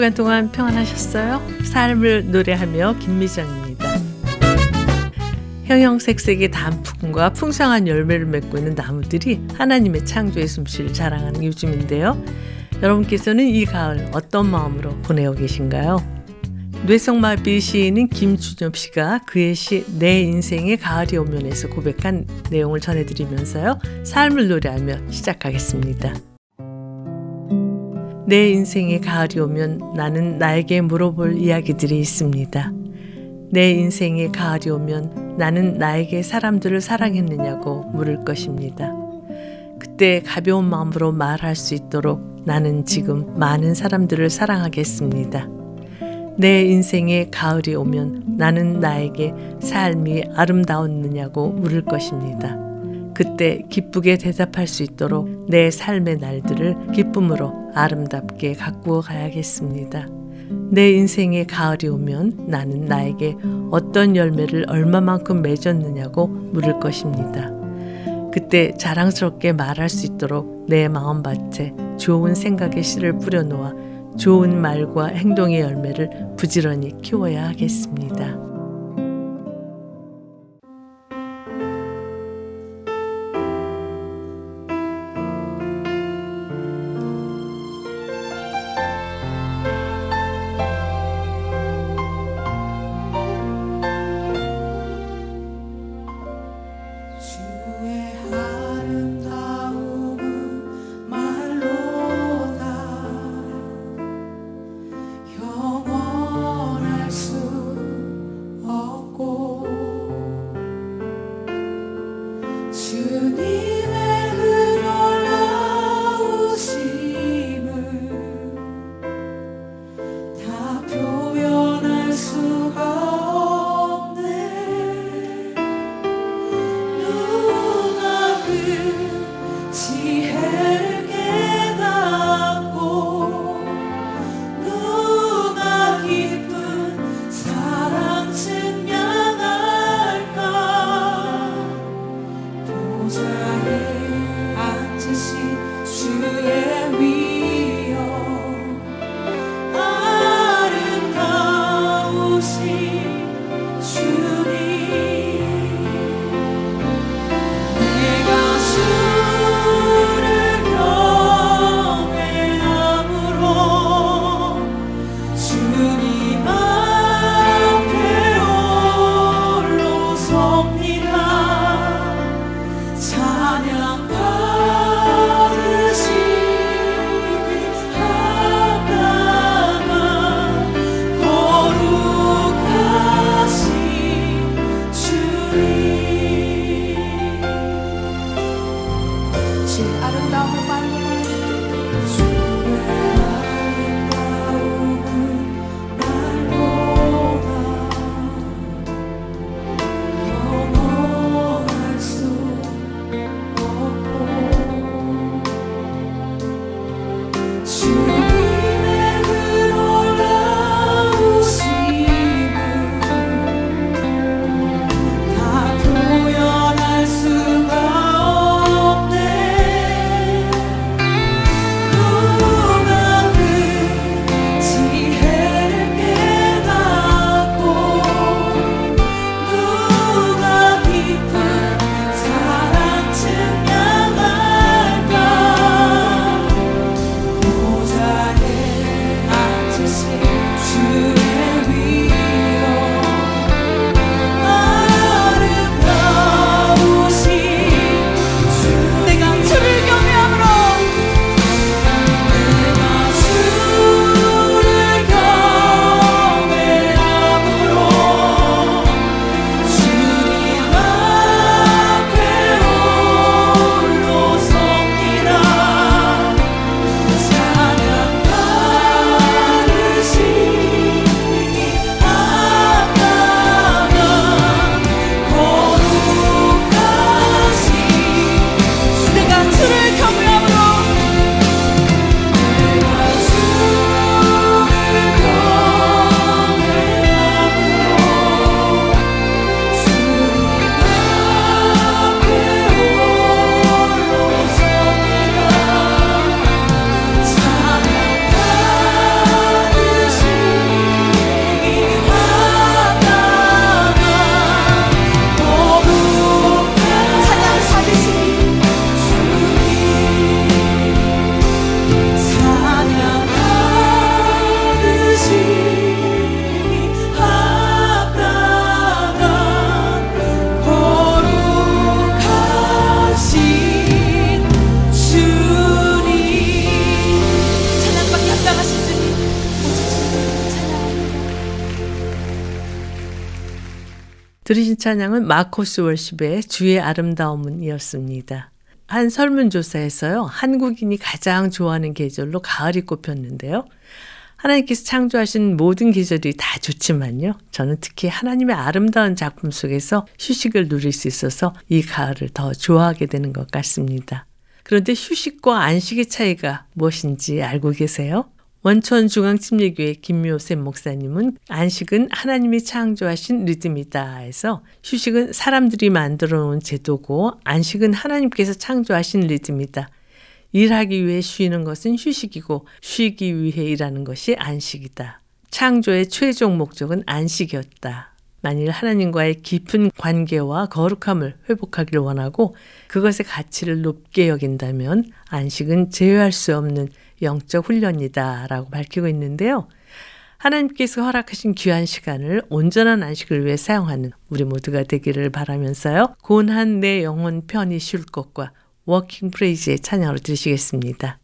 주간 동안 평안하셨어요? 삶을 노래하며 김미정입니다. 형형색색의 단풍과 풍성한 열매를 맺고 있는 나무들이 하나님의 창조의 솜씨를 자랑하는 요즘인데요. 여러분께서는 이 가을 어떤 마음으로 보내고 계신가요? 뇌성마비 시인인 김준엽 씨가 그의 시 내 인생의 가을이 오면에서 고백한 내용을 전해드리면서요. 삶을 노래하며 시작하겠습니다. 내 인생의 가을이 오면 나는 나에게 물어볼 이야기들이 있습니다. 내 인생의 가을이 오면 나는 나에게 사람들을 사랑했느냐고 물을 것입니다. 그때 가벼운 마음으로 말할 수 있도록 나는 지금 많은 사람들을 사랑하겠습니다. 내 인생의 가을이 오면 나는 나에게 삶이 아름다웠느냐고 물을 것입니다. 그때 기쁘게 대답할 수 있도록 내 삶의 날들을 기쁨으로 아름답게 가꾸어 가야겠습니다. 내 인생의 가을이 오면 나는 나에게 어떤 열매를 얼마만큼 맺었느냐고 물을 것입니다. 그때 자랑스럽게 말할 수 있도록 내 마음밭에 좋은 생각의 씨를 뿌려놓아 좋은 말과 행동의 열매를 부지런히 키워야 하겠습니다. 들으신 찬양은 마코스 월십의 주의 아름다움은이었습니다. 한 설문조사에서요, 한국인이 가장 좋아하는 계절로 가을이 꼽혔는데요. 하나님께서 창조하신 모든 계절이 다 좋지만요. 저는 특히 하나님의 아름다운 작품 속에서 휴식을 누릴 수 있어서 이 가을을 더 좋아하게 되는 것 같습니다. 그런데 휴식과 안식의 차이가 무엇인지 알고 계세요? 원천 중앙침례교회 김묘샘 목사님은 안식은 하나님이 창조하신 리듬이다 해서 휴식은 사람들이 만들어 놓은 제도고 안식은 하나님께서 창조하신 리듬이다. 일하기 위해 쉬는 것은 휴식이고 쉬기 위해 일하는 것이 안식이다. 창조의 최종 목적은 안식이었다. 만일 하나님과의 깊은 관계와 거룩함을 회복하기를 원하고 그것의 가치를 높게 여긴다면 안식은 제외할 수 없는 영적 훈련이다 라고 밝히고 있는데요. 하나님께서 허락하신 귀한 시간을 온전한 안식을 위해 사용하는 우리 모두가 되기를 바라면서요. 고한 내 영혼 편히 쉴 것과 워킹 프레이즈의 찬양으로 들으시겠습니다.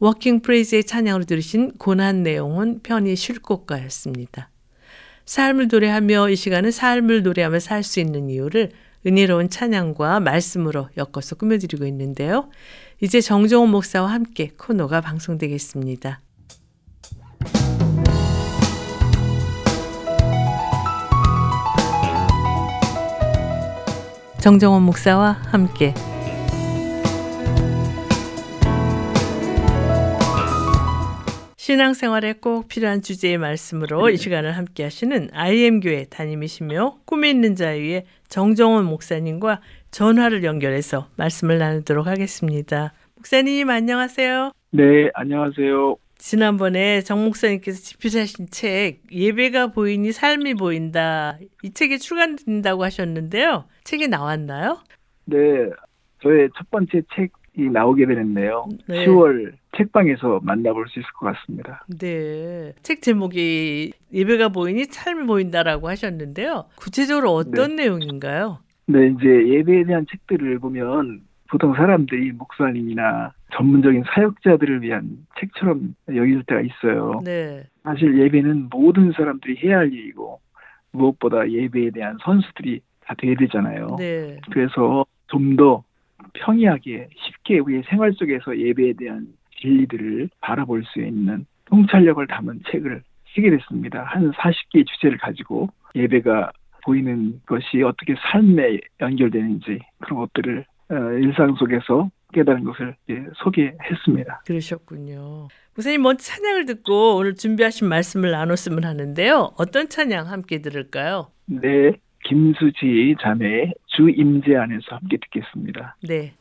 Walking Praise의 찬양으로 들으신 곤한 내 영혼 편히 쉴 곳과였습니다. 삶을 노래하며 이 시간은 삶을 노래하며 살 수 있는 이유를 은혜로운 찬양과 말씀으로 엮어서 꾸며드리고 있는데요. 이제 정정원 목사와 함께 코너가 방송되겠습니다. 정정원 목사와 함께 신앙생활에 꼭 필요한 주제의 말씀으로 이 시간을 함께 하시는 IM교회 담임이시며 꿈이 있는 자유의 정정원 목사님과 전화를 연결해서 말씀을 나누도록 하겠습니다. 목사님 안녕하세요. 네, 안녕하세요. 지난번에 정 목사님께서 집필하신 책 예배가 보이니 삶이 보인다 이 책이 출간된다고 하셨는데요. 책이 나왔나요? 네, 저의 첫 번째 책이 나오게 되는데요. 네. 10월 책방에서 만나볼 수 있을 것 같습니다. 네. 책 제목이 예배가 보이니 삶이 보인다라고 하셨는데요. 구체적으로 어떤 네. 내용인가요? 네, 이제 예배에 대한 책들을 보면 보통 사람들이 목사님이나 전문적인 사역자들을 위한 책처럼 여길 때가 있어요. 네. 사실 예배는 모든 사람들이 해야 할 일이고 무엇보다 예배에 대한 선수들이 다 돼야 되잖아요. 네. 그래서 좀더 평이하게 쉽게 우리의 생활 속에서 예배에 대한 진리들을 바라볼 수 있는 통찰력을 담은 책을 쓰게 됐습니다. 한 40개의 주제를 가지고 예배가 보이는 것이 어떻게 삶에 연결되는지 그런 것들을 어, 일상 속에서 깨달은 것을 소개했습니다. 그러셨군요. 목사님 먼저 찬양을 듣고 오늘 준비하신 말씀을 나눴으면 하는데요. 어떤 찬양 함께 들을까요? 네, 김수지 자매의 주 임재 안에서 함께 듣겠습니다. 네.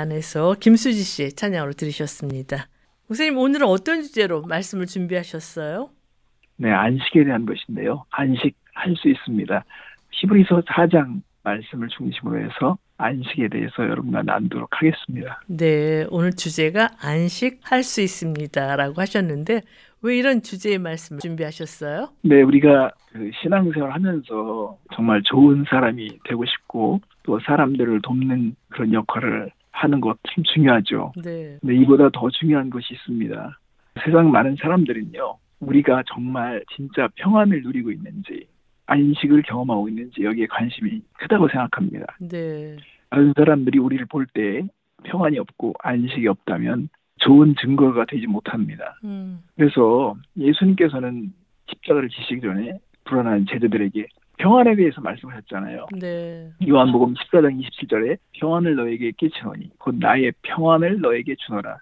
안에서 김수지 씨의 찬양으로 들으셨습니다. 목사님 오늘은 어떤 주제로 말씀을 준비하셨어요? 네, 안식에 대한 것인데요. 안식할 수 있습니다. 히브리서 4장 말씀을 중심으로 해서 안식에 대해서 여러분과 나누도록 하겠습니다. 네, 오늘 주제가 안식할 수 있습니다라고 하셨는데 왜 이런 주제의 말씀을 준비하셨어요? 네, 우리가 그 신앙생활 하면서 정말 좋은 사람이 되고 싶고 또 사람들을 돕는 그런 역할을 하는 것 참 중요하죠. 네. 근데 이보다 더 중요한 것이 있습니다. 세상 많은 사람들은요, 우리가 정말 진짜 평안을 누리고 있는지, 안식을 경험하고 있는지 여기에 관심이 크다고 생각합니다. 네. 다른 사람들이 우리를 볼 때 평안이 없고 안식이 없다면 좋은 증거가 되지 못합니다. 음. 그래서 예수님께서는 십자가를 지시기 전에 불안한 제자들에게 평안에 대해서 말씀하셨잖아요. 네. 요한복음 14장 27절에 평안을 너에게 끼치노니 곧 나의 평안을 너에게 주노라.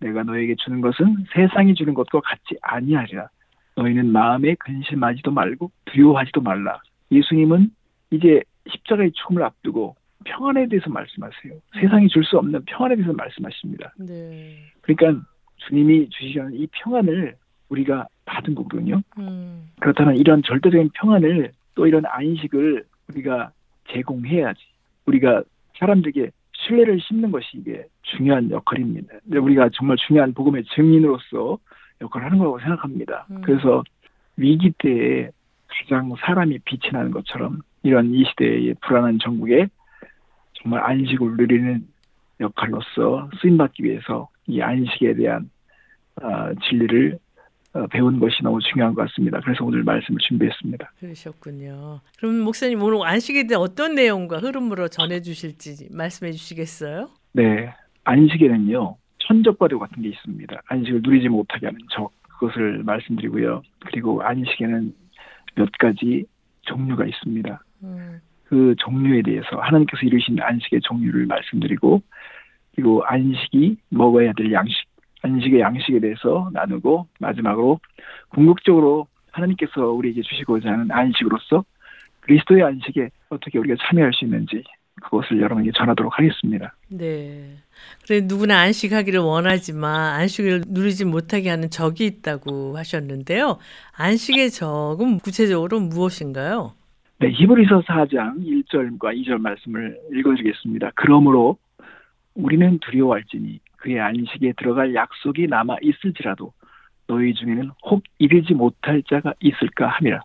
내가 너에게 주는 것은 세상이 주는 것과 같지 아니하리라. 너희는 마음에 근심하지도 말고 두려워하지도 말라. 예수님은 이제 십자가의 죽음을 앞두고 평안에 대해서 말씀하세요. 세상이 줄 수 없는 평안에 대해서 말씀하십니다. 네. 그러니까 주님이 주시는 이 평안을 우리가 받은 거거든요. 음. 그렇다면 이런 절대적인 평안을 또 이런 안식을 우리가 제공해야지. 우리가 사람들에게 신뢰를 심는 것이 이게 중요한 역할입니다. 우리가 정말 중요한 복음의 증인으로서 역할을 하는 거라고 생각합니다. 음. 그래서 위기 때에 가장 사람이 빛이 나는 것처럼 이런 이 시대의 불안한 전국에 정말 안식을 누리는 역할로서 쓰임받기 위해서 이 안식에 대한 어, 진리를 어, 배운 것이 너무 중요한 것 같습니다. 그래서 오늘 말씀을 준비했습니다. 그러셨군요. 그럼 목사님 오늘 안식에 대해 어떤 내용과 흐름으로 전해 주실지 말씀해 주시겠어요? 네. 안식에는요. 천적과도 같은 게 있습니다. 안식을 누리지 못하게 하는 적. 그것을 말씀드리고요. 그리고 안식에는 몇 가지 종류가 있습니다. 음. 그 종류에 대해서 하나님께서 이루신 안식의 종류를 말씀드리고 그리고 안식이 먹어야 될 양식 안식의 양식에 대해서 나누고 마지막으로 궁극적으로 하나님께서 우리에게 주시고자 하는 안식으로서 그리스도의 안식에 어떻게 우리가 참여할 수 있는지 그것을 여러분에게 전하도록 하겠습니다. 네. 그래 누구나 안식하기를 원하지만 안식을 누리지 못하게 하는 적이 있다고 하셨는데요. 안식의 적은 구체적으로 무엇인가요? 네, 히브리서 4장 1절과 2절 말씀을 읽어주겠습니다. 그러므로 우리는 두려워할지니 그의 안식에 들어갈 약속이 남아 있을지라도 너희 중에는 혹 이르지 못할 자가 있을까 함이라.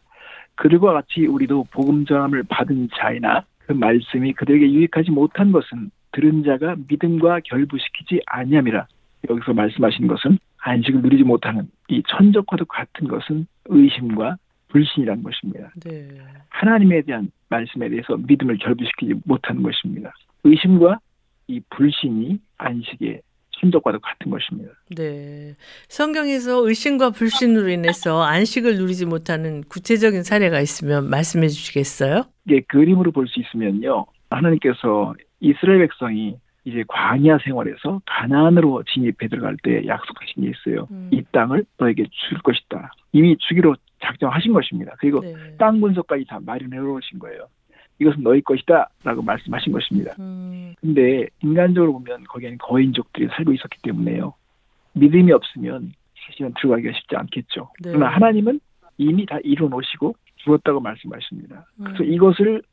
그들과 같이 우리도 복음 전함을 받은 자이나 그 말씀이 그들에게 유익하지 못한 것은 들은 자가 믿음과 결부시키지 아니함이라. 여기서 말씀하신 것은 안식을 누리지 못하는 이 천적과도 같은 것은 의심과 불신이라는 것입니다. 네. 하나님에 대한 말씀에 대해서 믿음을 결부시키지 못하는 것입니다. 의심과 이 불신이 안식의 천적과도 같은 것입니다. 네. 성경에서 의심과 불신으로 인해서 안식을 누리지 못하는 구체적인 사례가 있으면 말씀해 주시겠어요? 예, 그림으로 볼 수 있으면요. 하나님께서 이스라엘 백성이 이제 광야 생활에서 가나안으로 진입해 들어갈 때 약속하신 게 있어요. 음. 이 땅을 너에게 줄 것이다. 이미 주기로 작정하신 것입니다. 그리고 네. 땅 분석까지 다 마련해 놓으신 거예요. 이것은 너희 것이다 라고 말씀하신 것입니다. 음. 근데 인간적으로 보면 거기에는 거인족들이 살고 있었기 때문에요. 믿음이 없으면 사실은 들어가기가 쉽지 않겠죠. 네. 그러나 하나님은 이미 다 이뤄 놓으시고 죽었다고 말씀하십니다. 음. 그래서 이것을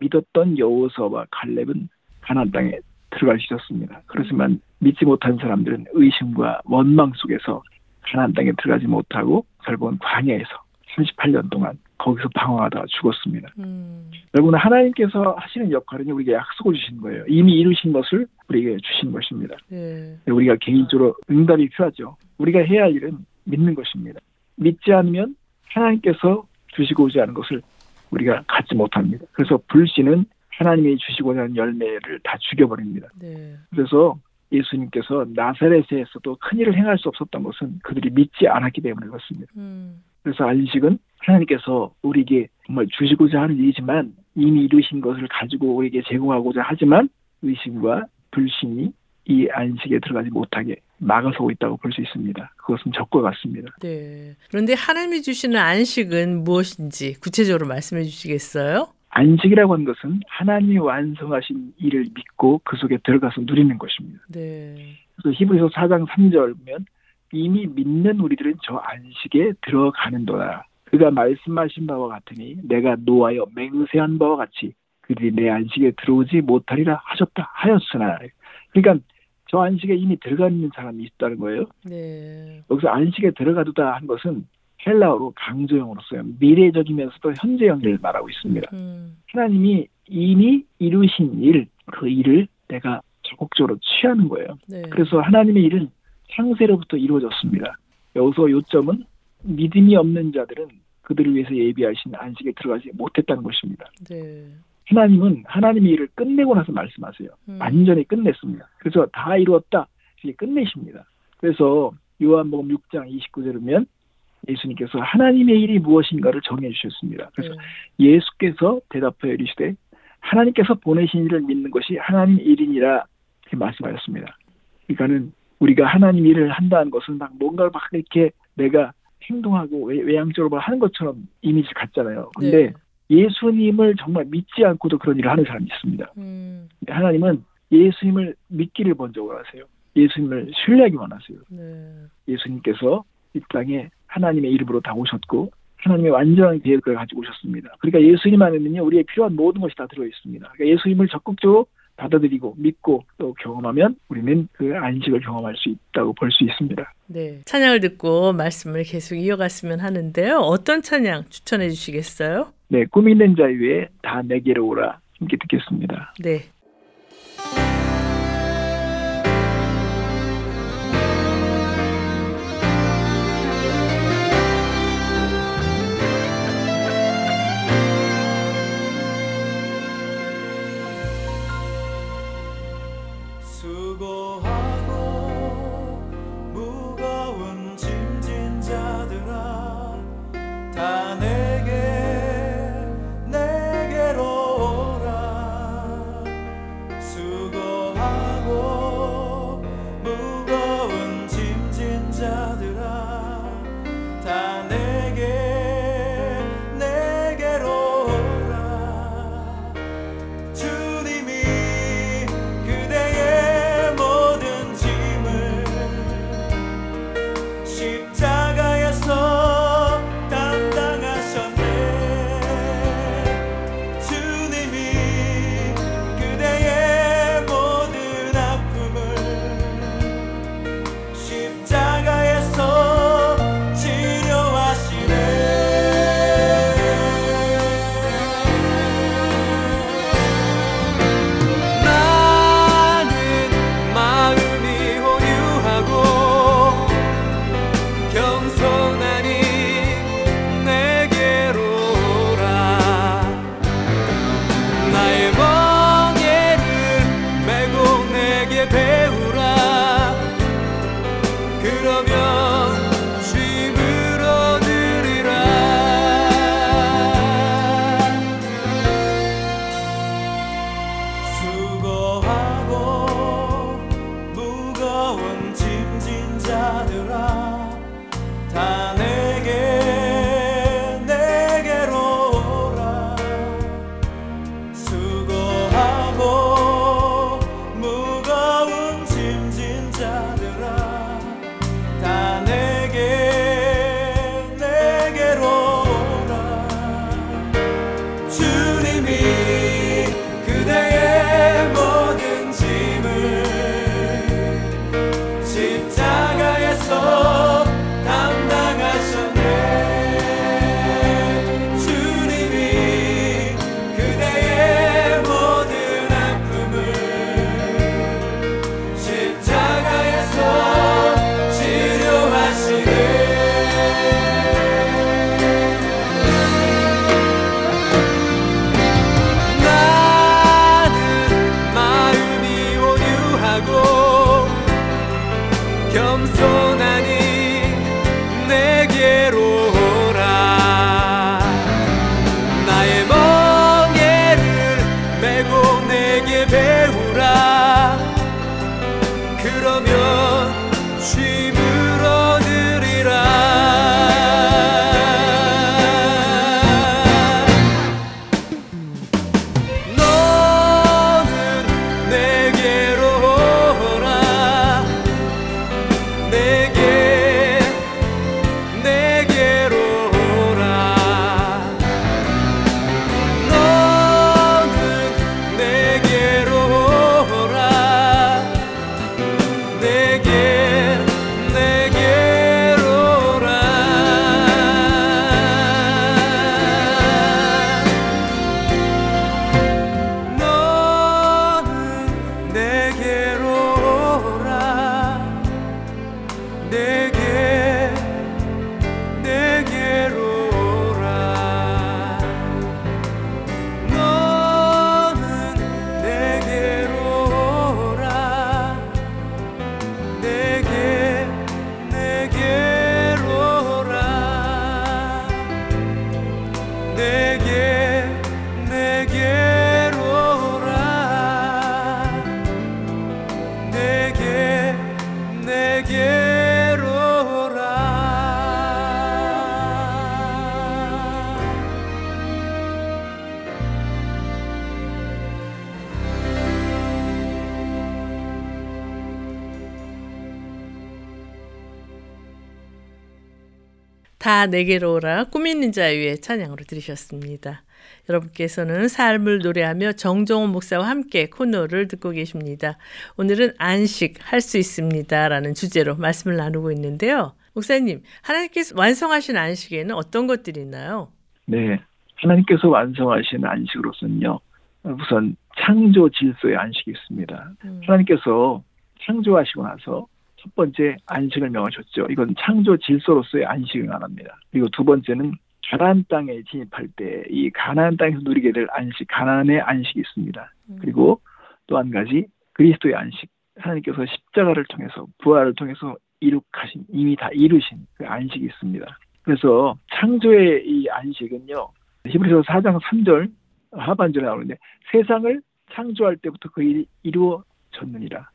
믿었던 여호서와 갈렙은 가나안 땅에 들어갈 수 있었습니다. 그렇지만 믿지 못한 사람들은 의심과 원망 속에서 가나안 땅에 들어가지 못하고 결국은 광야에서 38년 동안 거기서 방황하다가 죽었습니다. 음. 여러분 하나님께서 하시는 역할은 우리에게 약속을 주신 거예요. 이미 이루신 것을 우리에게 주신 것입니다. 네. 우리가 개인적으로 응답이 필요하죠. 우리가 해야 할 일은 믿는 것입니다. 믿지 않으면 하나님께서 주시고자 하는 것을 우리가 갖지 못합니다. 그래서 불신은 하나님이 주시고자 하는 열매를 다 죽여버립니다. 네. 그래서 예수님께서 나사렛에서도 큰 일을 행할 수 없었던 것은 그들이 믿지 않았기 때문에 그렇습니다. 음. 그래서 안식은 하나님께서 우리에게 정말 주시고자 하는 일이지만 이미 이루신 것을 가지고 우리에게 제공하고자 하지만 의심과 불신이 이 안식에 들어가지 못하게 막아서고 있다고 볼 수 있습니다. 그것은 적과 같습니다. 네. 그런데 하나님이 주시는 안식은 무엇인지 구체적으로 말씀해 주시겠어요? 안식이라고 하는 것은 하나님이 완성하신 일을 믿고 그 속에 들어가서 누리는 것입니다. 네. 그래서 히브리서 4장 3절 보면 이미 믿는 우리들은 저 안식에 들어가는도다. 그가 말씀하신 바와 같으니 내가 노하여 맹세한 바와 같이 그들이 내 안식에 들어오지 못하리라 하셨다 하였으나 그러니까 저 안식에 이미 들어가 있는 사람이 있다는 거예요. 네. 여기서 안식에 들어가두다 한 것은 헬라어로 강조형으로 써요. 미래적이면서도 현재형을 말하고 있습니다. 음. 하나님이 이미 이루신 일, 그 일을 내가 적극적으로 취하는 거예요. 네. 그래서 하나님의 일은 창세로부터 이루어졌습니다. 여기서 요점은 믿음이 없는 자들은 그들을 위해서 예비하신 안식에 들어가지 못했다는 것입니다. 네. 하나님은 하나님의 일을 끝내고 나서 말씀하세요. 음. 완전히 끝냈습니다. 그래서 다 이루었다. 이게 끝내십니다. 그래서 요한복음 6장 29절에 보면 예수님께서 하나님의 일이 무엇인가를 정해 주셨습니다. 그래서 네. 예수께서 대답하여 이르시되 하나님께서 보내신 일을 믿는 것이 하나님 일이니라 이렇게 말씀하셨습니다. 그러니까는 우리가 하나님 일을 한다는 것은 막 뭔가를 막 이렇게 내가 행동하고 외향적으로 하는 것처럼 이미지 같잖아요. 근데 네. 예수님을 정말 믿지 않고도 그런 일을 하는 사람이 있습니다. 음. 하나님은 예수님을 믿기를 먼저 원하세요. 예수님을 신뢰하기 원하세요. 네. 예수님께서 이 땅에 하나님의 이름으로 다 오셨고 하나님의 완전한 계획을 가지고 오셨습니다. 그러니까 예수님 안에는요 우리의 필요한 모든 것이 다 들어 있습니다. 그러니까 예수님을 적극적으로 받아들이고 믿고 또 경험하면 우리는 그 안식을 경험할 수 있다고 볼 수 있습니다. 네. 찬양을 듣고 말씀을 계속 이어갔으면 하는데요. 어떤 찬양 추천해 주시겠어요? 네. 꿈 있는 자유에 다 내게로 오라 함께 듣겠습니다. 네. 다 내게로 오라 꿈 있는 자유의 찬양으로 들으셨습니다. 여러분께서는 삶을 노래하며 정종원 목사와 함께 코너를 듣고 계십니다. 오늘은 안식 할 수 있습니다. 라는 주제로 말씀을 나누고 있는데요. 목사님, 하나님께서 완성하신 안식에는 어떤 것들이 있나요? 네. 하나님께서 완성하신 안식으로서는요. 우선 창조 질서의 안식이 있습니다. 음. 하나님께서 창조하시고 나서 첫 번째 안식을 명하셨죠. 이건 창조 질서로서의 안식을 말합니다. 그리고 두 번째는 가나안 땅에 진입할 때 이 가나안 땅에서 누리게 될 안식, 가나안의 안식이 있습니다. 음. 그리고 또 한 가지 그리스도의 안식. 하나님께서 십자가를 통해서 부활을 통해서 이룩하신 이미 다 이루신 그 안식이 있습니다. 그래서 창조의 이 안식은요. 히브리서 4장 3절 하반절에 나오는데 세상을 창조할 때부터 그 일이 이루어졌느니라.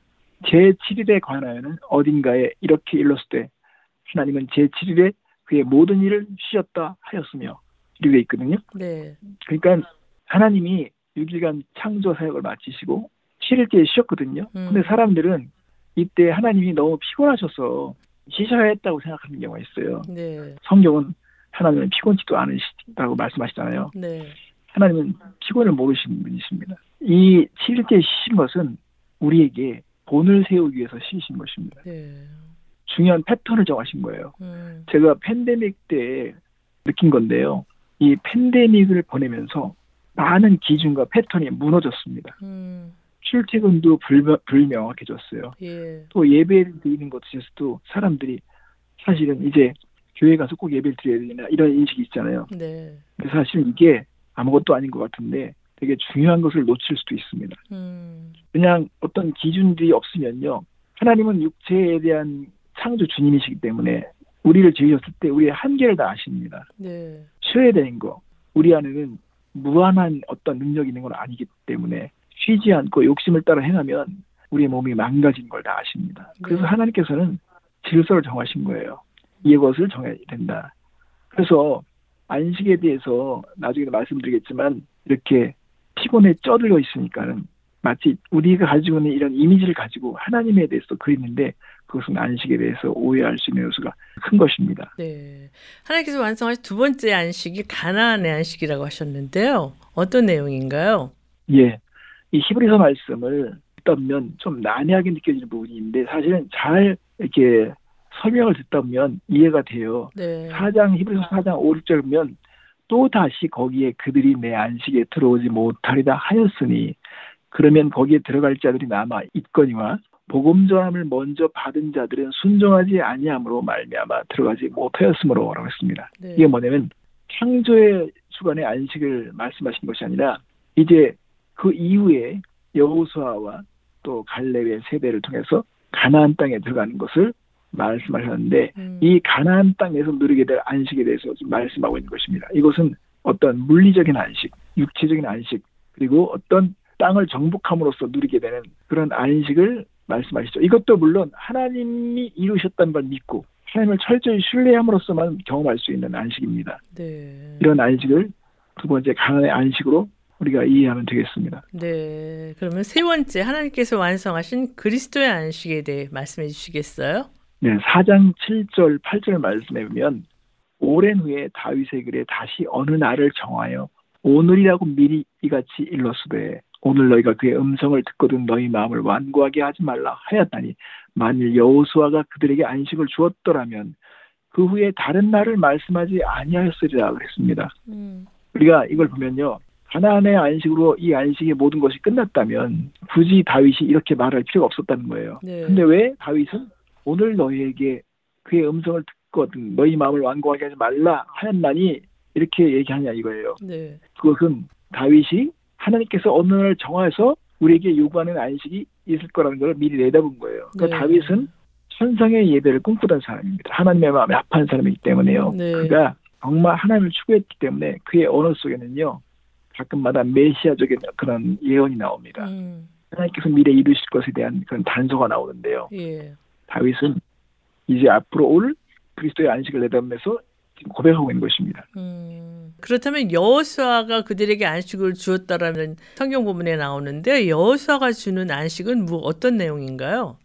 제7일에 관하여는 어딘가에 이렇게 일렀을 때 하나님은 제7일에 그의 모든 일을 쉬었다 하였으며 이렇게 있거든요. 네. 그러니까 하나님이 6일간 창조 사역을 마치시고 7일째에 쉬었거든요. 음. 근데 사람들은 이때 하나님이 너무 피곤하셔서 쉬셔야 했다고 생각하는 경우가 있어요. 네. 성경은 하나님은 피곤치도 않으시다고 말씀하시잖아요. 네. 하나님은 피곤을 모르시는 분이십니다. 이 7일째 쉬신 것은 우리에게 본을 세우기 위해서 쉬신 것입니다. 네. 중요한 패턴을 정하신 거예요. 음. 제가 팬데믹 때 느낀 건데요. 이 팬데믹을 보내면서 많은 기준과 패턴이 무너졌습니다. 음. 출퇴근도 불명, 불명확해졌어요. 예. 또 예배를 드리는 것에서도 사람들이 사실은 이제 교회 가서 꼭 예배를 드려야 되나 이런 인식이 있잖아요. 네. 사실 이게 아무것도 아닌 것 같은데 되게 중요한 것을 놓칠 수도 있습니다. 음. 그냥 어떤 기준들이 없으면요. 하나님은 육체에 대한 창조 주님이시기 때문에 우리를 지으셨을 때 우리의 한계를 다 아십니다. 네. 쉬어야 되는 거. 우리 안에는 무한한 어떤 능력이 있는 건 아니기 때문에 쉬지 않고 욕심을 따라 행하면 우리의 몸이 망가진 걸 다 아십니다. 그래서 네. 하나님께서는 질서를 정하신 거예요. 이것을 정해야 된다. 그래서 안식에 대해서 나중에 말씀드리겠지만 이렇게 피곤에 쪄들어 있으니까는 마치 우리가 가지고 있는 이런 이미지를 가지고 하나님에 대해서 그리는데 그것은 안식에 대해서 오해할 수 있는 요소가 큰 것입니다. 네. 하나님께서 완성하신 두 번째 안식이 가나안의 안식이라고 하셨는데요. 어떤 내용인가요? 예. 이 히브리서 말씀을 듣다 보면 좀 난해하게 느껴지는 부분이 있는데 사실은 잘 이렇게 설명을 듣다 보면 이해가 돼요. 네. 4장 히브리서 4장 5, 6절 보면 또 다시 거기에 그들이 내 안식에 들어오지 못하리다 하였으니 그러면 거기에 들어갈 자들이 남아 있거니와 복음 전함을 먼저 받은 자들은 순종하지 아니함으로 말미암아 들어가지 못하였으므로라고 했습니다. 네. 이게 뭐냐면 창조의 주관의 안식을 말씀하신 것이 아니라 이제 그 이후에 여호수아와 또 갈렙의 세대를 통해서 가나안 땅에 들어가는 것을 말씀하셨는데 음. 이 가나안 땅에서 누리게 될 안식에 대해서 좀 말씀하고 있는 것입니다. 이것은 어떤 물리적인 안식, 육체적인 안식, 그리고 어떤 땅을 정복함으로써 누리게 되는 그런 안식을 말씀하시죠. 이것도 물론 하나님이 이루셨다는 걸 믿고 하나님을 철저히 신뢰함으로써만 경험할 수 있는 안식입니다. 네. 이런 안식을 두 번째 가나의 안식으로 우리가 이해하면 되겠습니다. 네. 그러면 세 번째 하나님께서 완성하신 그리스도의 안식에 대해 말씀해 주시겠어요? 네, 4장 7절, 8절 말씀에 보면 오랜 후에 다윗의 글에 다시 어느 날을 정하여 오늘이라고 미리 이같이 일렀으되 오늘 너희가 그의 음성을 듣거든 너희 마음을 완고하게 하지 말라 하였다니 만일 여호수아가 그들에게 안식을 주었더라면 그 후에 다른 날을 말씀하지 아니하였으리라 그랬습니다. 음. 우리가 이걸 보면요. 하나님의 안식으로 이 안식의 모든 것이 끝났다면 굳이 다윗이 이렇게 말할 필요가 없었다는 거예요. 네. 근데 왜 다윗은 오늘 너희에게 그의 음성을 듣거든 너희 마음을 완고하게 하지 말라 하였나니 이렇게 얘기하냐 이거예요. 네. 그것은 다윗이 하나님께서 어느 날 정해서 우리에게 요구하는 안식이 있을 거라는 걸 미리 내다본 거예요. 그러니까 네. 다윗은 천상의 예배를 꿈꾸던 사람입니다. 하나님의 마음에 합한 사람이기 때문에요. 네. 그가 정말 하나님을 추구했기 때문에 그의 언어 속에는요 가끔마다 메시아적인 그런 예언이 나옵니다. 음. 하나님께서 미래 이루실 것에 대한 그런 단서가 나오는데요. 예. 다윗은 이제 앞으로 올 그리스도의 안식을 내다보면서 고백하고 있는 것입니다. 음, 그렇다면 여호수아가 그들에게 안식을 주었다라는 성경 부분에 나오는데 여호수아가 주는 안식은 뭐 어떤 내용인가요?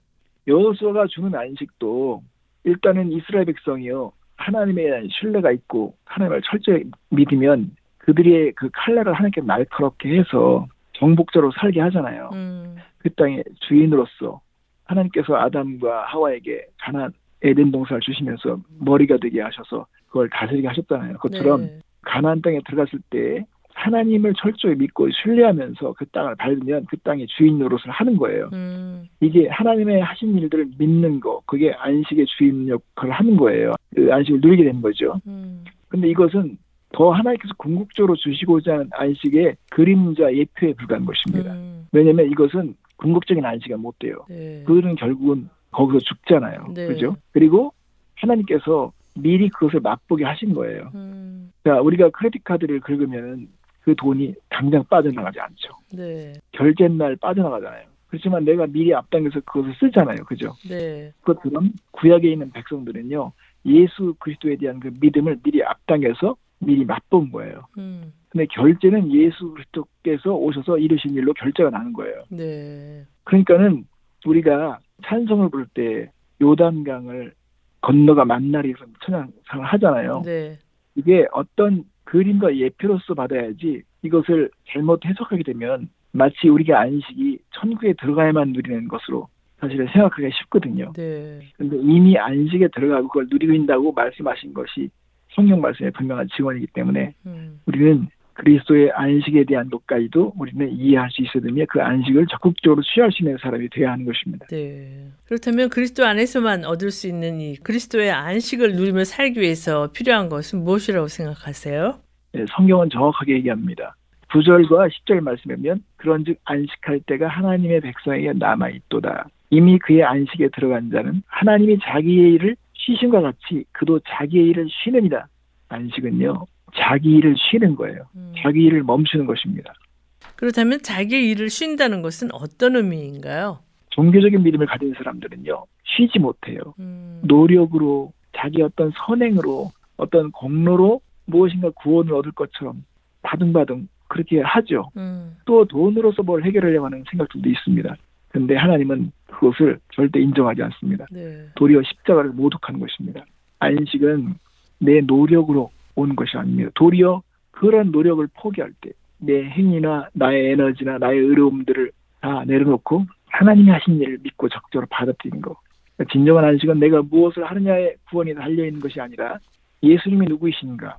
여호수아가 주는 안식도 일단은 이스라엘 백성이요 하나님에 대한 신뢰가 있고 하나님을 철저히 믿으면 그들의 그 칼날을 하나님께 날카롭게 해서 정복자로 살게 하잖아요. 음. 그 땅의 주인으로서 하나님께서 아담과 하와에게 가난 에덴 동산을 주시면서 머리가 되게 하셔서 그걸 다스리게 하셨잖아요. 그것처럼 네. 가나안 땅에 들어갔을 때 하나님을 철저히 믿고 신뢰하면서 그 땅을 밟으면 그 땅의 주인 노릇을 하는 거예요. 음. 이게 하나님의 하신 일들을 믿는 거, 그게 안식의 주인 역할을 하는 거예요. 그 안식을 누리게 되는 거죠. 음. 근데 이것은 더 하나님께서 궁극적으로 주시고자 하는 안식의 그림자 예표에 불과한 것입니다. 음. 왜냐하면 이것은 궁극적인 안식이 못 돼요. 네. 그들은 결국은 거기서 죽잖아요. 네. 그죠? 그리고 하나님께서 미리 그것을 맛보게 하신 거예요. 음. 자, 우리가 크레딧 카드를 긁으면 그 돈이 당장 빠져나가지 않죠. 네. 결제 날 빠져나가잖아요. 그렇지만 내가 미리 앞당겨서 그것을 쓰잖아요. 그죠? 네. 그것처럼 구약에 있는 백성들은요. 예수 그리스도에 대한 그 믿음을 미리 앞당겨서 미리 맛본 거예요. 음. 근데 결제는 예수 그리스도께서 오셔서 이루신 일로 결제가 나는 거예요. 네. 그러니까는 우리가 찬송을 부를 때 요단강을 건너가 만나리에서 천양상을 하잖아요. 네. 이게 어떤 그림과 예표로서 받아야지 이것을 잘못 해석하게 되면 마치 우리가 안식이 천국에 들어가야만 누리는 것으로 사실은 생각하기가 쉽거든요. 네. 근데 이미 안식에 들어가고 그걸 누리고 있다고 말씀하신 것이 성경 말씀의 분명한 증언이기 때문에 음. 우리는 그리스도의 안식에 대한 것까지도 우리는 이해할 수 있어야 되며 그 안식을 적극적으로 취할 수 있는 사람이 되어야 하는 것입니다. 네. 그렇다면 그리스도 안에서만 얻을 수 있는 이 그리스도의 안식을 누리며 살기 위해서 필요한 것은 무엇이라고 생각하세요? 네, 성경은 정확하게 얘기합니다. 9절과 10절 말씀이면 그런즉 안식할 때가 하나님의 백성에게 남아 있도다. 이미 그의 안식에 들어간 자는 하나님이 자기의 일을 쉬신과 같이 그도 자기의 일을 쉬느니라. 안식은요 자기 일을 쉬는 거예요. 음. 자기 일을 멈추는 것입니다. 그렇다면 자기 일을 쉰다는 것은 어떤 의미인가요? 종교적인 믿음을 가진 사람들은요 쉬지 못해요. 음. 노력으로 자기 어떤 선행으로 어떤 공로로 무엇인가 구원을 얻을 것처럼 바둥바둥 그렇게 하죠. 음. 또 돈으로서 뭘 해결하려고 하는 생각들도 있습니다. 근데 하나님은 그것을 절대 인정하지 않습니다. 네. 도리어 십자가를 모독하는 것입니다. 안식은 내 노력으로 온 것이 아닙니다. 도리어 그런 노력을 포기할 때 내 행위나 나의 에너지나 나의 의로움들을 다 내려놓고 하나님이 하신 일을 믿고 적절로 받아들이는 거. 그러니까 진정한 안식은 내가 무엇을 하느냐에 구원이 달려있는 것이 아니라 예수님이 누구이신가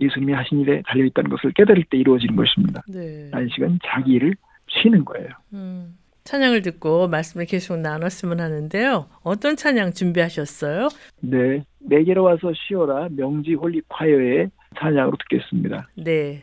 예수님이 하신 일에 달려있다는 것을 깨달을 때 이루어지는 것입니다. 네. 안식은 자기 일을 쉬는 거예요. 음. 찬양을 듣고 말씀을 계속 나눴으면 하는데요. 어떤 찬양 준비하셨어요? 네. 내게로 와서 쉬어라 명지 홀리 콰이어의 찬양으로 듣겠습니다. 네.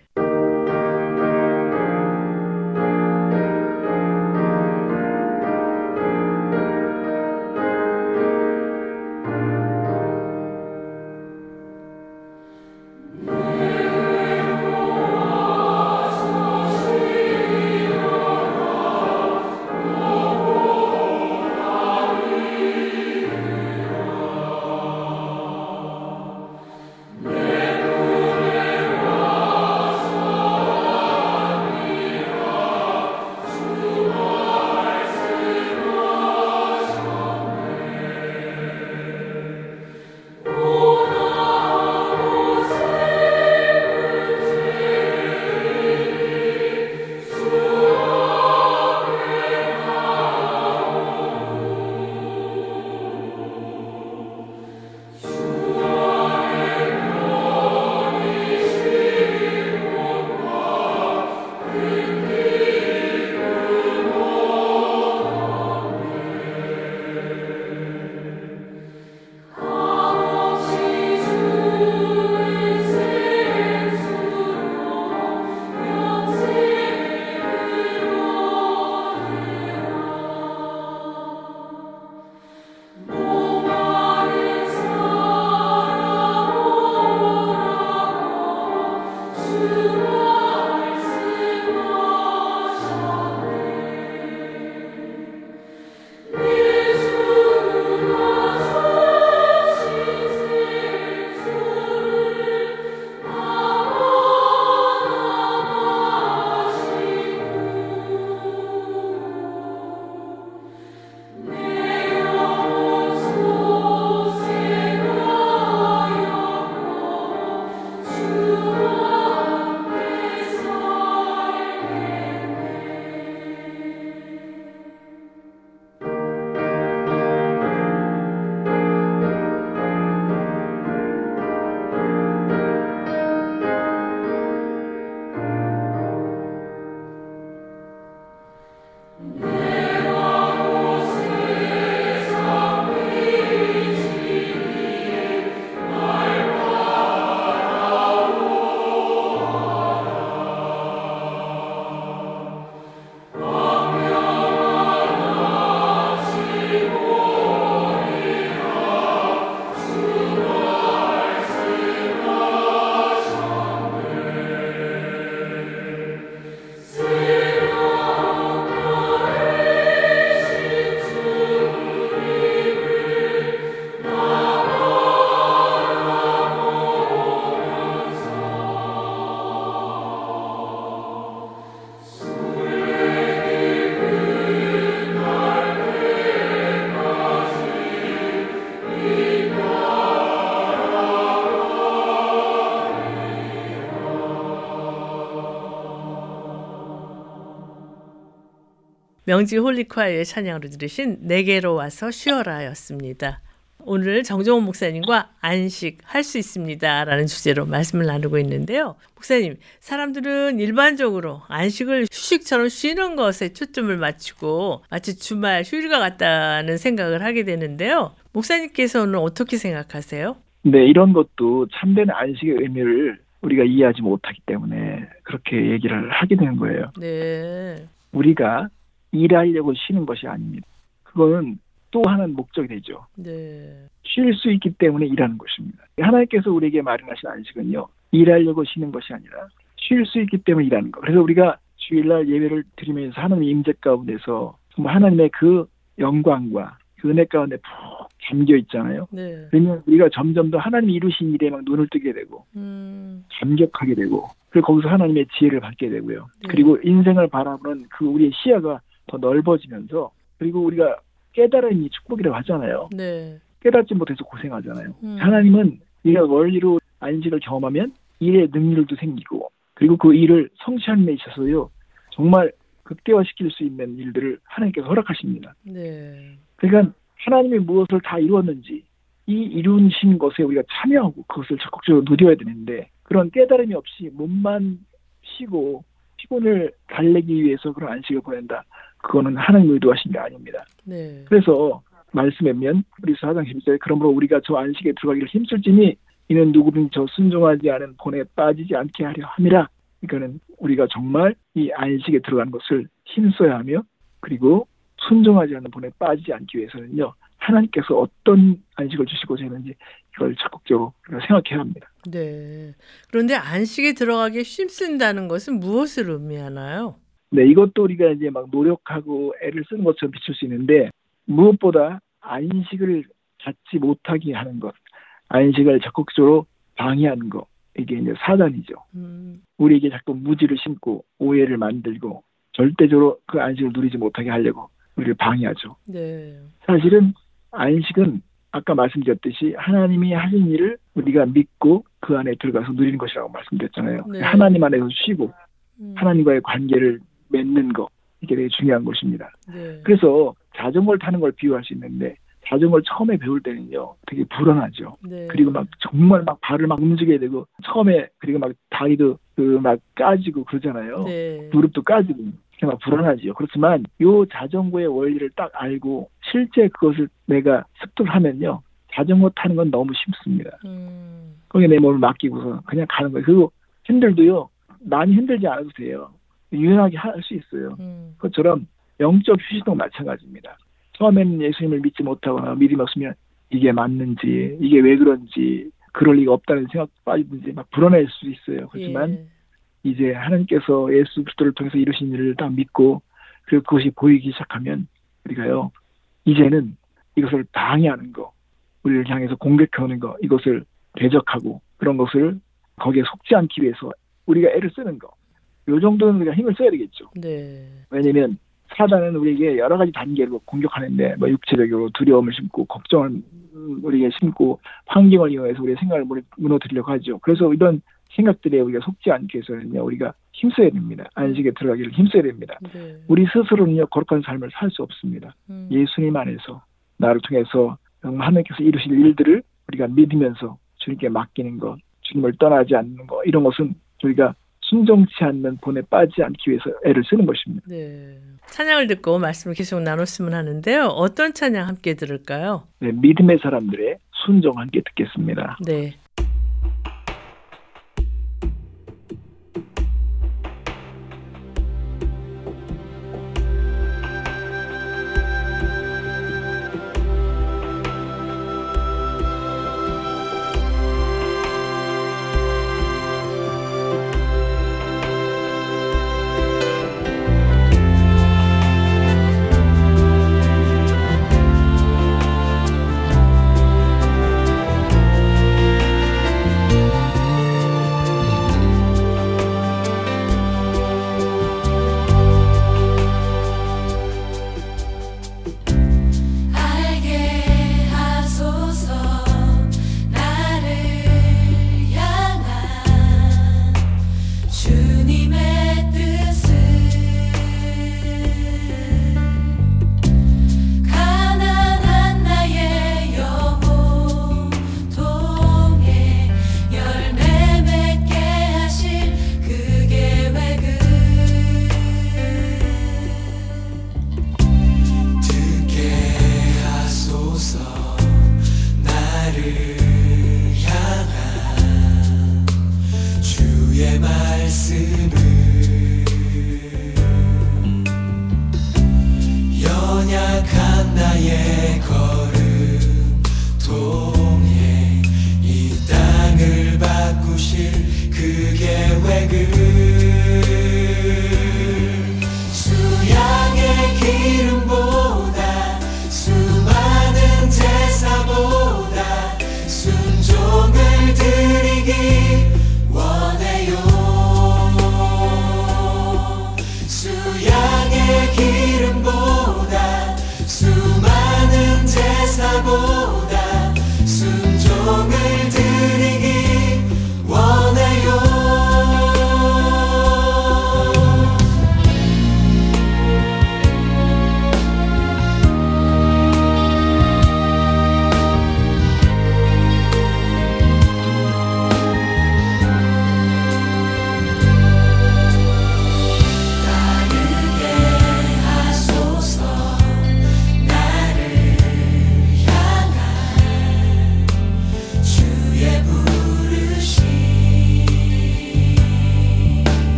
명지 홀리콰의 찬양으로 들으신 내게로 와서 쉬어라였습니다. 오늘 정정원 목사님과 안식 할 수 있습니다. 라는 주제로 말씀을 나누고 있는데요. 목사님, 사람들은 일반적으로 안식을 휴식처럼 쉬는 것에 초점을 맞추고 마치 주말 휴일과 같다는 생각을 하게 되는데요. 목사님께서는 어떻게 생각하세요? 네, 이런 것도 참된 안식의 의미를 우리가 이해하지 못하기 때문에 그렇게 얘기를 하게 되는 거예요. 네. 우리가 일하려고 쉬는 것이 아닙니다. 그거는 또 하나는 목적이 되죠. 네. 쉴 수 있기 때문에 일하는 것입니다. 하나님께서 우리에게 마련하신 안식은요, 일하려고 쉬는 것이 아니라 쉴 수 있기 때문에 일하는 것. 그래서 우리가 주일날 예배를 드리면서 하나님의 임재 가운데서 정말 하나님의 그 영광과 그 은혜 가운데 푹 잠겨 있잖아요. 네. 그러면 우리가 점점 더 하나님이 이루신 일에 막 눈을 뜨게 되고 음. 감격하게 되고 그리고 거기서 하나님의 지혜를 받게 되고요. 네. 그리고 인생을 바라보는 그 우리의 시야가 더 넓어지면서 그리고 우리가 깨달음이 축복이라고 하잖아요. 네. 깨닫지 못해서 고생하잖아요. 음. 하나님은 우리가 원리로 안식을 경험하면 일의 능률도 생기고 그리고 그 일을 성취하는 데 있어서요 정말 극대화시킬 수 있는 일들을 하나님께서 허락하십니다. 네. 그러니까 하나님이 무엇을 다 이루었는지 이 이루신 것에 우리가 참여하고 그것을 적극적으로 누려야 되는데 그런 깨달음이 없이 몸만 쉬고 피곤을 달래기 위해서 그런 안식을 보낸다. 그거는 하나님 의도하신 게 아닙니다. 네. 그래서 말씀에 면 우리 사장 11절에 그러므로 우리가 저 안식에 들어가기를 힘쓸지니 이는 누구든 저 순종하지 않은 본에 빠지지 않게 하려 함이라. 이거는 우리가 정말 이 안식에 들어간 것을 힘써야 하며 그리고 순종하지 않는 본에 빠지지 않기 위해서는요. 하나님께서 어떤 안식을 주시고자 했는지 이걸 적극적으로 생각해야 합니다. 네. 그런데 안식에 들어가기 힘쓴다는 것은 무엇을 의미하나요? 네, 이것도 우리가 이제 막 노력하고 애를 쓰는 것처럼 비출 수 있는데 무엇보다 안식을 갖지 못하게 하는 것, 안식을 적극적으로 방해하는 것, 이게 이제 사단이죠. 음. 우리에게 자꾸 무지를 심고 오해를 만들고 절대적으로 그 안식을 누리지 못하게 하려고 우리를 방해하죠. 네. 사실은 안식은 아까 말씀드렸듯이 하나님이 하신 일을 우리가 믿고 그 안에 들어가서 누리는 것이라고 말씀드렸잖아요. 네. 하나님 안에서 쉬고 음. 하나님과의 관계를 맺는 거 이게 되게 중요한 것입니다. 네. 그래서 자전거를 타는 걸 비유할 수 있는데 자전거를 처음에 배울 때는요 되게 불안하죠. 네. 그리고 막 정말 막 발을 막 움직여야 되고 처음에 그리고 막 다리도 그 막 까지고 그러잖아요. 네. 무릎도 까지고 막 불안하지요. 그렇지만 요 자전거의 원리를 딱 알고 실제 그것을 내가 습득을 하면요 자전거 타는 건 너무 쉽습니다. 음. 거기에 내 몸을 맡기고서 그냥 가는 거예요. 그리고 핸들도요 많이 흔들지 않아도 돼요. 유연하게 할 수 있어요. 음. 그것처럼 영적 휴식도 마찬가지입니다. 처음에는 예수님을 믿지 못하거나 믿음이 없으면 이게 맞는지 이게 왜 그런지 그럴 리가 없다는 생각 빠지든지 막 불어낼 수 있어요. 그렇지만 예. 이제 하나님께서 예수 그리스도를 통해서 이루신 일을 딱 믿고 그리고 그것이 보이기 시작하면 우리가요 이제는 이것을 방해하는 거 우리를 향해서 공격해오는 거 이것을 대적하고 그런 것을 거기에 속지 않기 위해서 우리가 애를 쓰는 거. 요 정도는 우리가 힘을 써야 되겠죠. 네. 왜냐면 사단은 우리에게 여러 가지 단계로 공격하는데 뭐 육체적으로 두려움을 심고 걱정을 우리에게 심고 환경을 이용해서 우리의 생각을 무너뜨리려고 하죠. 그래서 이런 생각들에 우리가 속지 않기 위해서는요 우리가 힘써야 됩니다. 안식에 들어가기를 힘써야 됩니다. 네. 우리 스스로는요 거룩한 삶을 살 수 없습니다. 음. 예수님 안에서 나를 통해서 하나님께서 이루실 일들을 우리가 믿으면서 주님께 맡기는 것, 주님을 떠나지 않는 것 이런 것은 저희가 순종치 않는 본에 빠지지 않기 위해서 애를 쓰는 것입니다. 네. 찬양을 듣고 말씀을 계속 나눴으면 하는데요. 어떤 찬양 함께 들을까요? 네, 믿음의 사람들의 순종 함께 듣겠습니다. 네.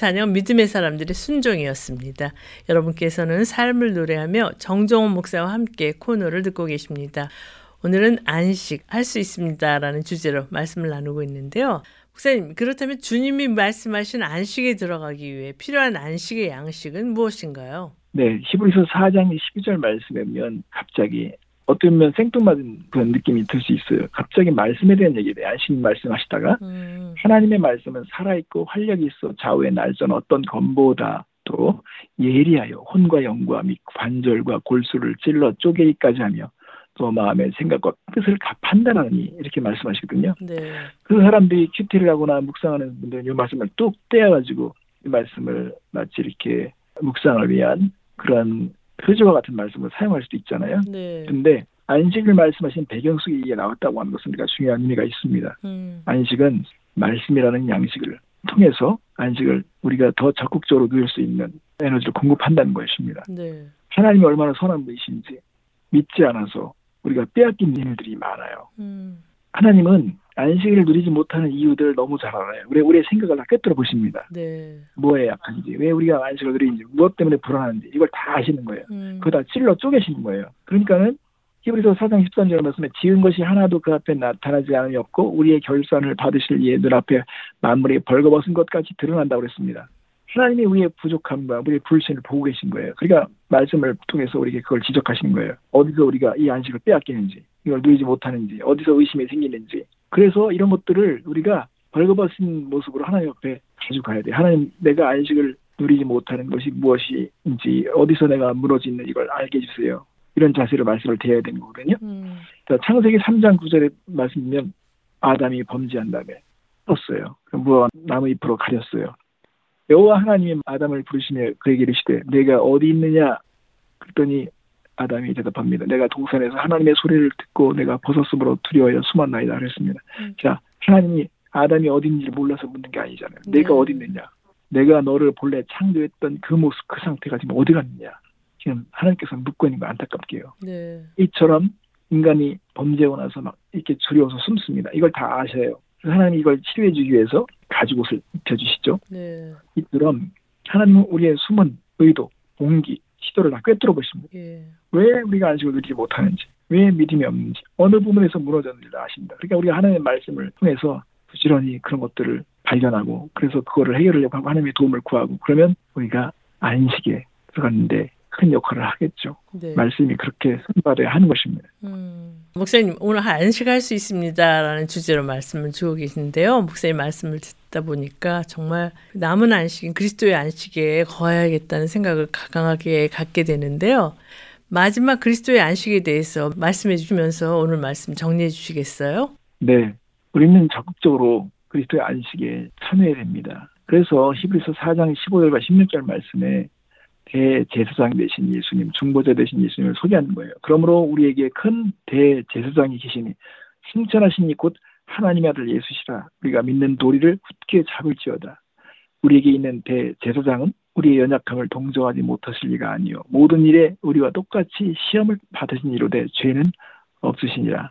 찬양 믿음의 사람들의 순종이었습니다. 여러분께서는 삶을 노래하며 정종원 목사와 함께 코너를 듣고 계십니다. 오늘은 안식 할 수 있습니다라는 주제로 말씀을 나누고 있는데요. 목사님, 그렇다면 주님이 말씀하신 안식에 들어가기 위해 필요한 안식의 양식은 무엇인가요? 네, 히브리서 4장 12절 말씀에 보면 갑자기 어떤 면 생뚱맞은 그런 느낌이 들 수 있어요. 갑자기 말씀에 대한 얘기를 안식 말씀하시다가 음. 하나님의 말씀은 살아있고 활력이 있어 좌우의 날선 어떤 검보다 또 예리하여 혼과 영과 및 관절과 골수를 찔러 쪼개기까지 하며 또 마음의 생각과 뜻을 판단하니 이렇게 말씀하시거든요. 네. 그 사람들이 큐티를 하거나 묵상하는 분들은 이 말씀을 뚝 떼어가지고 이 말씀을 마치 이렇게 묵상을 위한 그런 표지와 같은 말씀을 사용할 수도 있잖아요. 네. 근데 안식을 말씀하신 배경 속에 이게 나왔다고 하는 것은 우리가 중요한 의미가 있습니다. 음. 안식은 말씀이라는 양식을 통해서 안식을 우리가 더 적극적으로 누릴 수 있는 에너지를 공급한다는 것입니다. 네. 하나님이 얼마나 선한 분이신지 믿지 않아서 우리가 빼앗긴 일들이 많아요. 음. 하나님은 안식을 누리지 못하는 이유들을 너무 잘 알아요. 우리 우리의 생각을 다 꿰뚫어 보십니다. 네. 뭐에 약한지, 왜 우리가 안식을 누리는지, 무엇 때문에 불안한지 이걸 다 아시는 거예요. 음. 그거 다 찔러 쪼개시는 거예요. 그러니까는 히브리서 4장 13절 말씀에 지은 것이 하나도 그 앞에 나타나지 않으였고 우리의 결산을 받으실 이의 눈 앞에 만물이 벌거벗은 것까지 드러난다고 그랬습니다. 하나님이 우리의 부족함과 우리의 불신을 보고 계신 거예요. 그러니까 말씀을 통해서 우리에게 그걸 지적하시는 거예요. 어디서 우리가 이 안식을 빼앗기는지, 이걸 누리지 못하는지, 어디서 의심이 생기는지. 그래서 이런 것들을 우리가 벌거벗은 모습으로 하나님 옆에 가져가야 돼. 하나님, 내가 안식을 누리지 못하는 것이 무엇인지, 어디서 내가 무너지는 이걸 알게 해주세요. 이런 자세로 말씀을 드려야 되는 거거든요. 음. 창세기 3장 9절에 말씀이면 아담이 범죄한 다음에 떴어요. 무화 나무 잎으로 가렸어요. 여호와 하나님이 아담을 부르시며 그에게 이르시되 내가 어디 있느냐 그랬더니 아담이 대답합니다. 내가 동산에서 하나님의 소리를 듣고 내가 벗었으므로 두려워여 숨었나이다 그랬습니다. 음. 자 하나님이 아담이 있는지 몰라서 묻는 게 아니잖아요. 네. 내가 어디 있느냐 내가 너를 본래 창조했던 그 모습 그 상태가 지금 어디 갔느냐 지금 하나님께서 묻고 있는 거 안타깝게요. 네. 이처럼 인간이 범죄하고 나서 막 이렇게 두려워서 숨습니다. 이걸 다 아셔요. 하나님이 이걸 치료해 주기 위해서 가죽 옷을 입혀주시죠. 네. 이처럼 하나님은 우리의 숨은 의도, 공기, 시도를 다 꿰뚫어 보십니다. 예. 왜 우리가 안식을 누리지 못하는지, 왜 믿음이 없는지, 어느 부분에서 무너졌는지를 아십니다. 그러니까 우리가 하나님의 말씀을 통해서 부지런히 그런 것들을 발견하고 그래서 그거를 해결하려고 하고 하나님의 도움을 구하고 그러면 우리가 안식에 들어갔는데 큰 역할을 하겠죠. 네. 말씀이 그렇게 선발해야 하는 것입니다. 음. 목사님 오늘 안식할 수 있습니다라는 주제로 말씀을 주고 계신데요. 목사님 말씀을 듣다 보니까 정말 남은 안식인 그리스도의 안식에 거해야겠다는 생각을 강하게 갖게 되는데요. 마지막 그리스도의 안식에 대해서 말씀해 주시면서 오늘 말씀 정리해 주시겠어요? 네. 우리는 적극적으로 그리스도의 안식에 참여해야 됩니다. 그래서 히브리서 4장 15절과 16절 말씀에 대제사장 되신 예수님, 중보자 되신 예수님을 소개하는 거예요. 그러므로 우리에게 큰 대제사장이 계시니 승천하시니 곧 하나님의 아들 예수시라 우리가 믿는 도리를 굳게 잡을지어다. 우리에게 있는 대제사장은 우리의 연약함을 동정하지 못하실 리가 아니요 모든 일에 우리와 똑같이 시험을 받으신 이로되 죄는 없으시니라.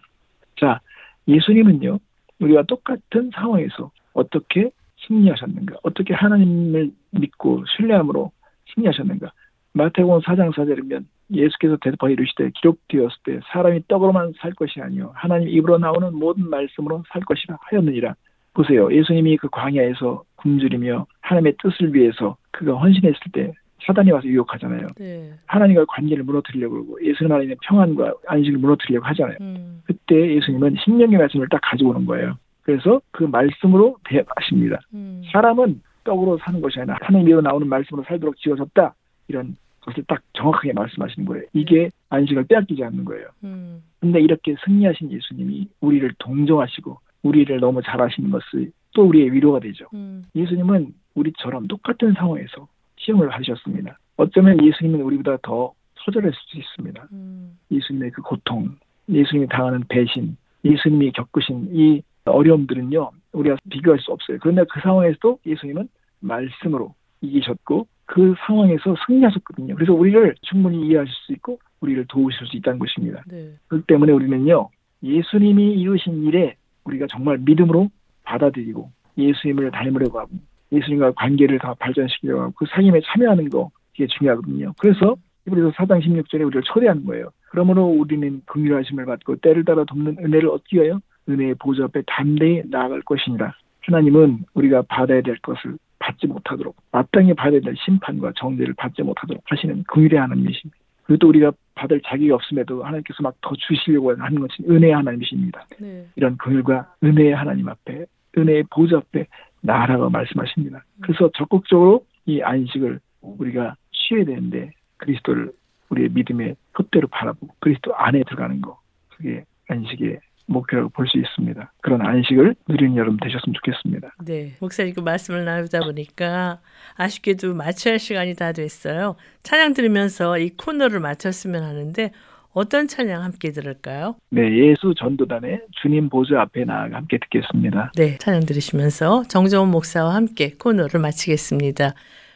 자, 예수님은요 우리와 똑같은 상황에서 어떻게 승리하셨는가, 어떻게 하나님을 믿고 신뢰함으로 승리하셨는가? 마태복음 4장 4절이면 예수께서 대답하여 이르시되 기록되었을 때 사람이 떡으로만 살 것이 아니요 하나님 입으로 나오는 모든 말씀으로 살 것이라 하였느니라. 보세요. 예수님이 그 광야에서 굶주리며 하나님의 뜻을 위해서 그가 헌신했을 때 사단이 와서 유혹하잖아요. 네. 하나님과 관계를 무너뜨리려고 그러고 예수님 안에 있는 평안과 안식을 무너뜨리려고 하잖아요. 음. 그때 예수님은 신명의 말씀을 딱 가지고 오는 거예요. 그래서 그 말씀으로 대하십니다. 음. 사람은 떡으로 사는 것이 아니라 하나님이로 나오는 말씀으로 살도록 지어졌다. 이런 것을 딱 정확하게 말씀하시는 거예요. 이게 안식을 빼앗기지 않는 거예요. 음. 근데 이렇게 승리하신 예수님이 우리를 동정하시고 우리를 너무 잘하시는 것을 또 우리의 위로가 되죠. 음. 예수님은 우리처럼 똑같은 상황에서 시험을 하셨습니다. 어쩌면 예수님은 우리보다 더 소절할 수도 있습니다. 음. 예수님의 그 고통, 예수님이 당하는 배신, 예수님이 겪으신 이 어려움들은요, 우리가 비교할 수 없어요. 그런데 그 상황에서도 예수님은 말씀으로 이기셨고 그 상황에서 승리하셨거든요. 그래서 우리를 충분히 이해하실 수 있고 우리를 도우실 수 있다는 것입니다. 네. 그렇기 때문에 우리는요 예수님이 이루신 일에 우리가 정말 믿음으로 받아들이고 예수님을 닮으려고 하고 예수님과 관계를 더 발전시키려고 하고 그 상임에 참여하는 거 이게 중요하거든요. 그래서 이브리서 4장 16절에 우리를 초대하는 거예요. 그러므로 우리는 긍휼하심을 받고 때를 따라 돕는 은혜를 얻기 위하여 은혜의 보좌 앞에 담대히 나아갈 것이니라. 하나님은 우리가 받아야 될 것을 받지 못하도록 마땅히 받아야 될 심판과 정죄를 받지 못하도록 하시는 긍휼의 하나님이십니다. 그리고 또 우리가 받을 자격이 없음에도 하나님께서 막 더 주시려고 하는 것은 은혜의 하나님이십니다. 네. 이런 긍휼과 은혜의 하나님 앞에 은혜의 보좌 앞에 나라고 말씀하십니다. 그래서 적극적으로 이 안식을 우리가 취해야 되는데 그리스도를 우리의 믿음의 홑대로 바라보고 그리스도 안에 들어가는 거 그게 안식의 목표라고 볼 수 있습니다. 그런 안식을 누리는 여러분 되셨으면 좋겠습니다. 네, 목사님 그 말씀을 나누다 보니까 아쉽게도 마쳐야 할 시간이 다 됐어요. 찬양 들으면서 이 코너를 마쳤으면 하는데 어떤 찬양 함께 들을까요? 네, 예수 전도단의 주님 보좌 앞에 나아가 함께 듣겠습니다. 네, 찬양 들으시면서 정정원 목사와 함께 코너를 마치겠습니다.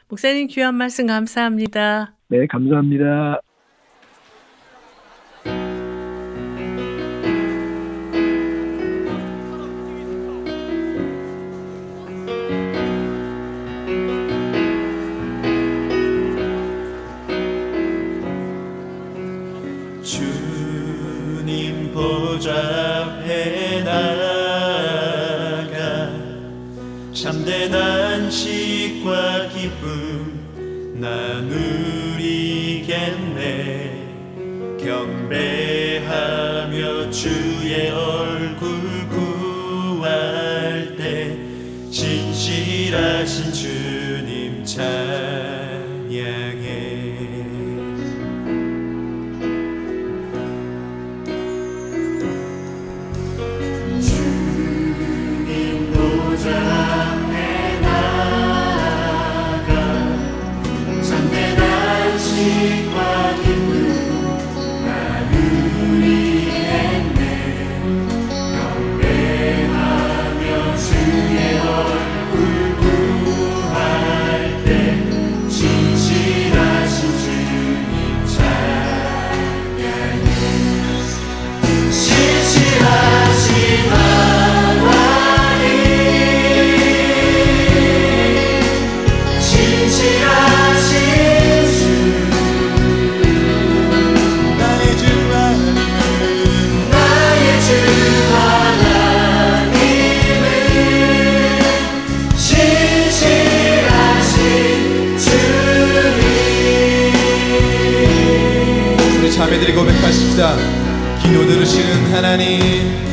목사님 귀한 말씀 감사합니다. 네, 감사합니다. 기도 들으시는 하나님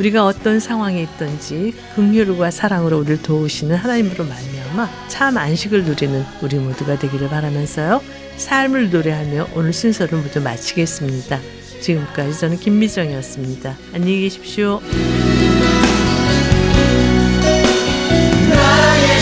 우리가 어떤 상황에 있든지 긍휼과 사랑으로 우리를 도우시는 하나님으로 말미암아 참 안식을 누리는 우리 모두가 되기를 바라면서요. 삶을 노래하며 오늘 순서를 모두 마치겠습니다. 지금까지 저는 김미정이었습니다. 안녕히 계십시오. 나의